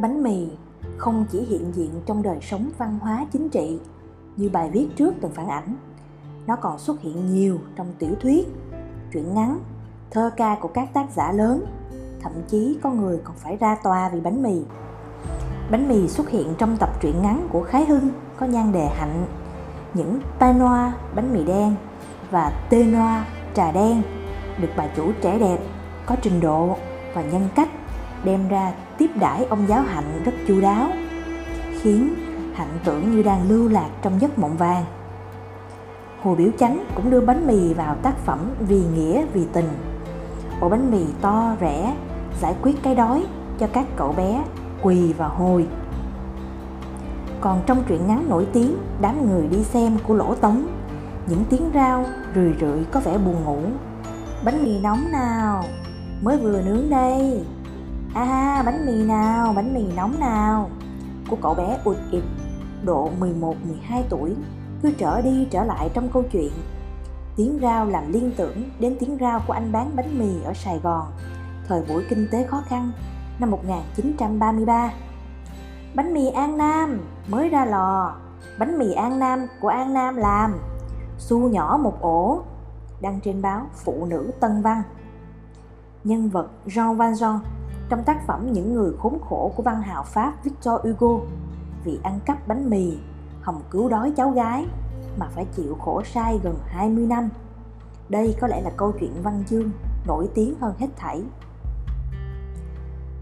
bánh mì không chỉ hiện diện trong đời sống văn hóa chính trị như bài viết trước từng phản ảnh, nó còn xuất hiện nhiều trong tiểu thuyết, truyện ngắn, thơ ca của các tác giả lớn, thậm chí có người còn phải ra tòa vì bánh mì. Bánh mì xuất hiện trong tập truyện ngắn của khái hưng có nhan đề hạnh, những panoa bánh mì đen và tê noa trà đen được bà chủ trẻ đẹp có trình độ và nhân cách đem ra tiếp đãi ông giáo hạnh rất chu đáo, khiến hạnh tưởng như đang lưu lạc trong giấc mộng vàng. Hồ biểu chánh cũng đưa bánh mì vào tác phẩm vì nghĩa, vì tình. Ổ bánh mì to, rẻ, giải quyết cái đói cho các cậu bé quỳ và hồi. Còn trong truyện ngắn nổi tiếng, đám người đi xem của lỗ tống, những tiếng rao rười rượi có vẻ buồn ngủ. Bánh mì nóng nào, mới vừa nướng đây. À bánh mì nào, bánh mì nóng nào? Của cậu bé ụt ịt độ 11-12 tuổi, cứ trở đi trở lại trong câu chuyện. Tiếng rao làm liên tưởng đến tiếng rao của anh bán bánh mì ở Sài Gòn, thời buổi kinh tế khó khăn, năm 1933 bánh mì An Nam, mới ra lò. Bánh mì An Nam của An Nam làm, xu nhỏ một ổ, đăng trên báo Phụ nữ Tân Văn. Nhân vật Jean Valjean trong tác phẩm Những người khốn khổ của văn hào Pháp Victor Hugo vì ăn cắp bánh mì Hồng cứu đói cháu gái mà phải chịu khổ sai gần 20 năm. Đây có lẽ là câu chuyện văn chương nổi tiếng hơn hết thảy.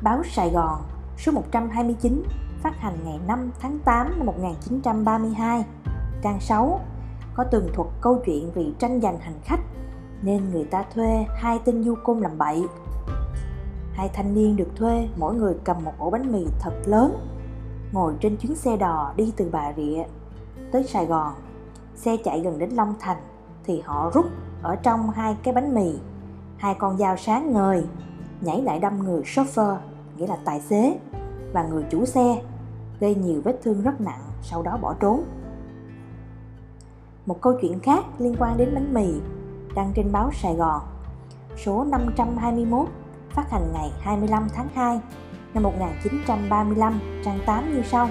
Báo Sài Gòn số 129 phát hành ngày 5 tháng 8 năm 1932, trang 6 có tường thuật câu chuyện vì tranh giành hành khách nên người ta thuê hai tên du côn làm bậy. Hai thanh niên được thuê mỗi người cầm một ổ bánh mì thật lớn ngồi trên chuyến xe đò đi từ Bà Rịa tới Sài Gòn. Xe chạy gần đến Long Thành thì họ rút ở trong hai cái bánh mì, hai con dao sáng ngời, nhảy lại đâm người chauffeur, nghĩa là tài xế, và người chủ xe, gây nhiều vết thương rất nặng, sau đó bỏ trốn. Một câu chuyện khác liên quan đến bánh mì đăng trên báo Sài Gòn, số 521, phát hành ngày 25 tháng 2 năm 1935, trang 8 như sau.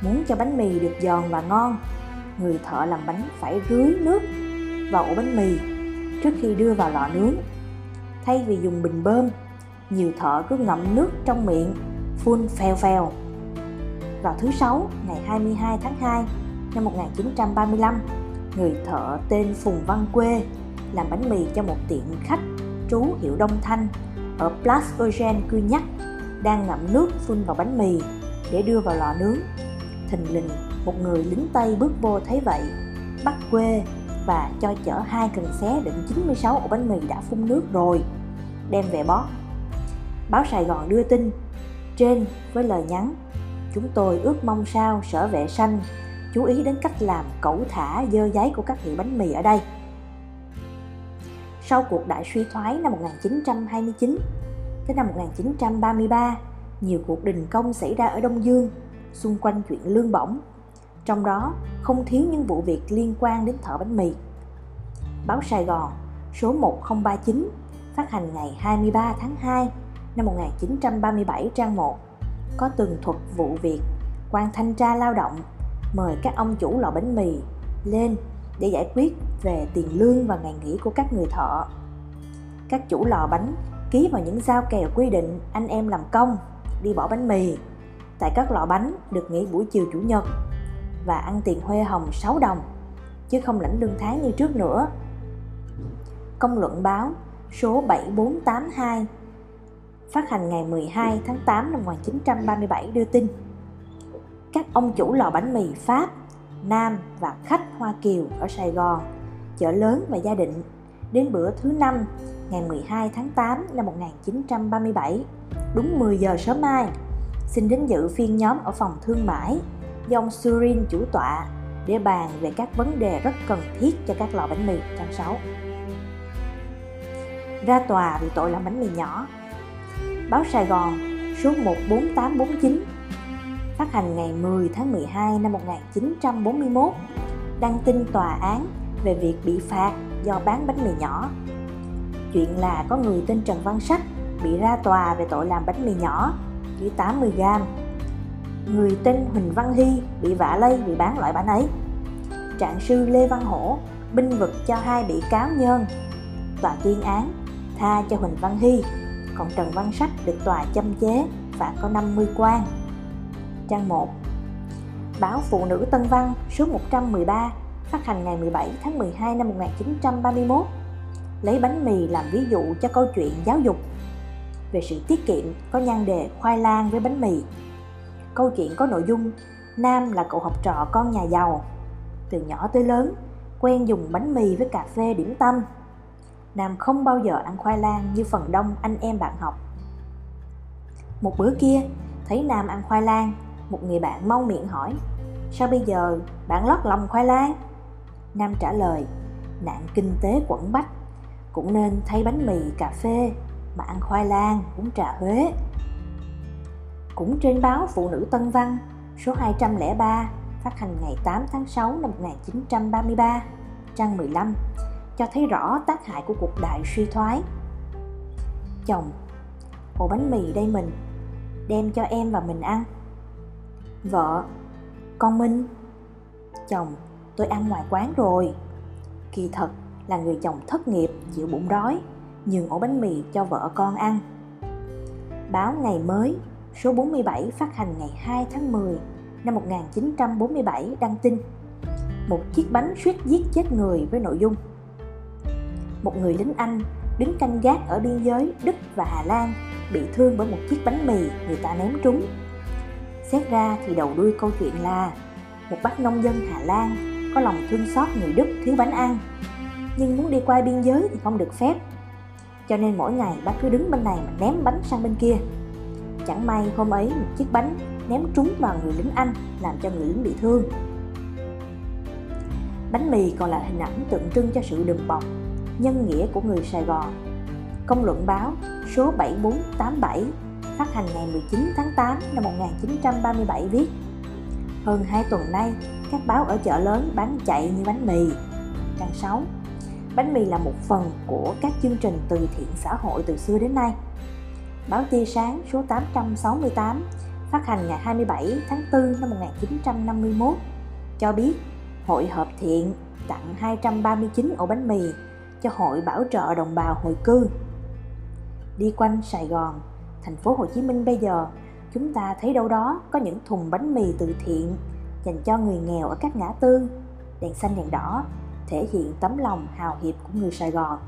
Muốn cho bánh mì được giòn và ngon, người thợ làm bánh phải rưới nước vào ổ bánh mì trước khi đưa vào lò nướng. Thay vì dùng bình bơm, nhiều thợ cứ ngậm nước trong miệng, phun phèo phèo. Vào thứ Sáu, ngày 22 tháng 2 năm 1935, người thợ tên Phùng Văn Quê làm bánh mì cho một tiệm khách trú hiệu Đông Thanh ở Place Eugène Cugnac Nhắc đang ngậm nước phun vào bánh mì để đưa vào lò nướng. Thình lình, một người lính Tây bước vô thấy vậy, bắt quê và cho chở hai cần xé đựng 96 ổ bánh mì đã phun nước rồi, đem về bó Báo Sài Gòn đưa tin, trên với lời nhắn, chúng tôi ước mong sao sở vệ xanh chú ý đến cách làm cẩu thả dơ giấy của các hiệu bánh mì ở đây. Sau cuộc đại suy thoái năm 1929, Tới năm 1933, nhiều cuộc đình công xảy ra ở Đông Dương xung quanh chuyện lương bổng. Trong đó không thiếu những vụ việc liên quan đến thợ bánh mì. Báo Sài Gòn số 1039 phát hành ngày 23 tháng 2 năm 1937 trang 1 có tường thuật vụ việc quan thanh tra lao động mời các ông chủ lò bánh mì lên để giải quyết về tiền lương và ngày nghỉ của các người thợ. Các chủ lò bánh ký vào những giao kèo quy định anh em làm công đi bỏ bánh mì tại các lò bánh được nghỉ buổi chiều chủ nhật và ăn tiền huê hồng 6 đồng chứ không lãnh lương tháng như trước nữa. Công luận báo số 7482 phát hành ngày 12 tháng 8 năm 1937 đưa tin các ông chủ lò bánh mì Pháp, Nam và khách Hoa Kiều ở Sài Gòn, chợ lớn và gia định đến bữa thứ năm ngày 12 tháng 8 năm 1937, đúng 10 giờ sớm mai, xin đến dự phiên nhóm ở phòng thương mại do ông Surin chủ tọa để bàn về các vấn đề rất cần thiết cho các lò bánh mì trang 6. Ra tòa vì tội làm bánh mì nhỏ. Báo Sài Gòn số 14849 phát hành ngày 10 tháng 12 năm 1941 đăng tin tòa án về việc bị phạt do bán bánh mì nhỏ chuyện là có người tên Trần Văn Sách bị ra tòa về tội làm bánh mì nhỏ dưới 80 gram. Người tên Huỳnh Văn Hy bị vạ lây vì bán loại bánh ấy. Trạng sư Lê Văn Hổ binh vực cho hai bị cáo nhân. Tòa tuyên án tha cho Huỳnh Văn Hy, còn Trần Văn Sách được tòa châm chế phạt có 50 quan. Trang 1 Báo Phụ nữ Tân Văn, số 113 phát hành ngày 17 tháng 12 năm 1931 lấy bánh mì làm ví dụ cho câu chuyện giáo dục. Về sự tiết kiệm, có nhan đề khoai lang với bánh mì. Câu chuyện có nội dung, nam là cậu học trò con nhà giàu. Từ nhỏ tới lớn, quen dùng bánh mì với cà phê điểm tâm. Nam không bao giờ ăn khoai lang như phần đông anh em bạn học. Một bữa kia, thấy nam ăn khoai lang một người bạn mau miệng hỏi sao bây giờ bạn lót lòng khoai lang nam trả lời nạn kinh tế quẩn bách cũng nên thay bánh mì cà phê mà ăn khoai lang uống trà Huế. Cũng trên báo Phụ nữ Tân Văn số 203 phát hành ngày 8 tháng 6 năm 1933, trang 15, cho thấy rõ tác hại của cuộc đại suy thoái. Chồng, ổ bánh mì đây mình, đem cho em và mình ăn. Vợ, con Minh. Chồng, tôi ăn ngoài quán rồi. Kỳ thật, là người chồng thất nghiệp chịu bụng đói nhường ổ bánh mì cho vợ con ăn. Báo Ngày Mới số 47 phát hành ngày 2 tháng 10 năm 1947 đăng tin một chiếc bánh suýt giết chết người với nội dung một người lính Anh đứng canh gác ở biên giới Đức và Hà Lan bị thương bởi một chiếc bánh mì người ta ném trúng. Xét ra thì đầu đuôi câu chuyện là một bác nông dân Hà Lan có lòng thương xót người Đức thiếu bánh ăn, nhưng muốn đi qua biên giới thì không được phép. Cho nên mỗi ngày bác cứ đứng bên này mà ném bánh sang bên kia. Chẳng may hôm ấy một chiếc bánh ném trúng vào người lính anh làm cho người lính bị thương. Bánh mì còn là hình ảnh tượng trưng cho sự đùm bọc, nhân nghĩa của người Sài Gòn. Công luận báo số 7487 phát hành ngày 19 tháng 8 năm 1937 viết Hơn 2 tuần nay, các báo ở chợ lớn bán chạy như bánh mì. Trang 6 Bánh mì là một phần của các chương trình từ thiện xã hội từ xưa đến nay. Báo Tia Sáng số 868 phát hành ngày 27 tháng 4 năm 1951 cho biết Hội Hợp Thiện tặng 239 ổ bánh mì cho Hội Bảo trợ Đồng bào Hồi cư. Đi quanh Sài Gòn, thành phố Hồ Chí Minh bây giờ, chúng ta thấy đâu đó có những thùng bánh mì từ thiện dành cho người nghèo ở các ngã tư, đèn xanh đèn đỏ thể hiện tấm lòng hào hiệp của người Sài Gòn.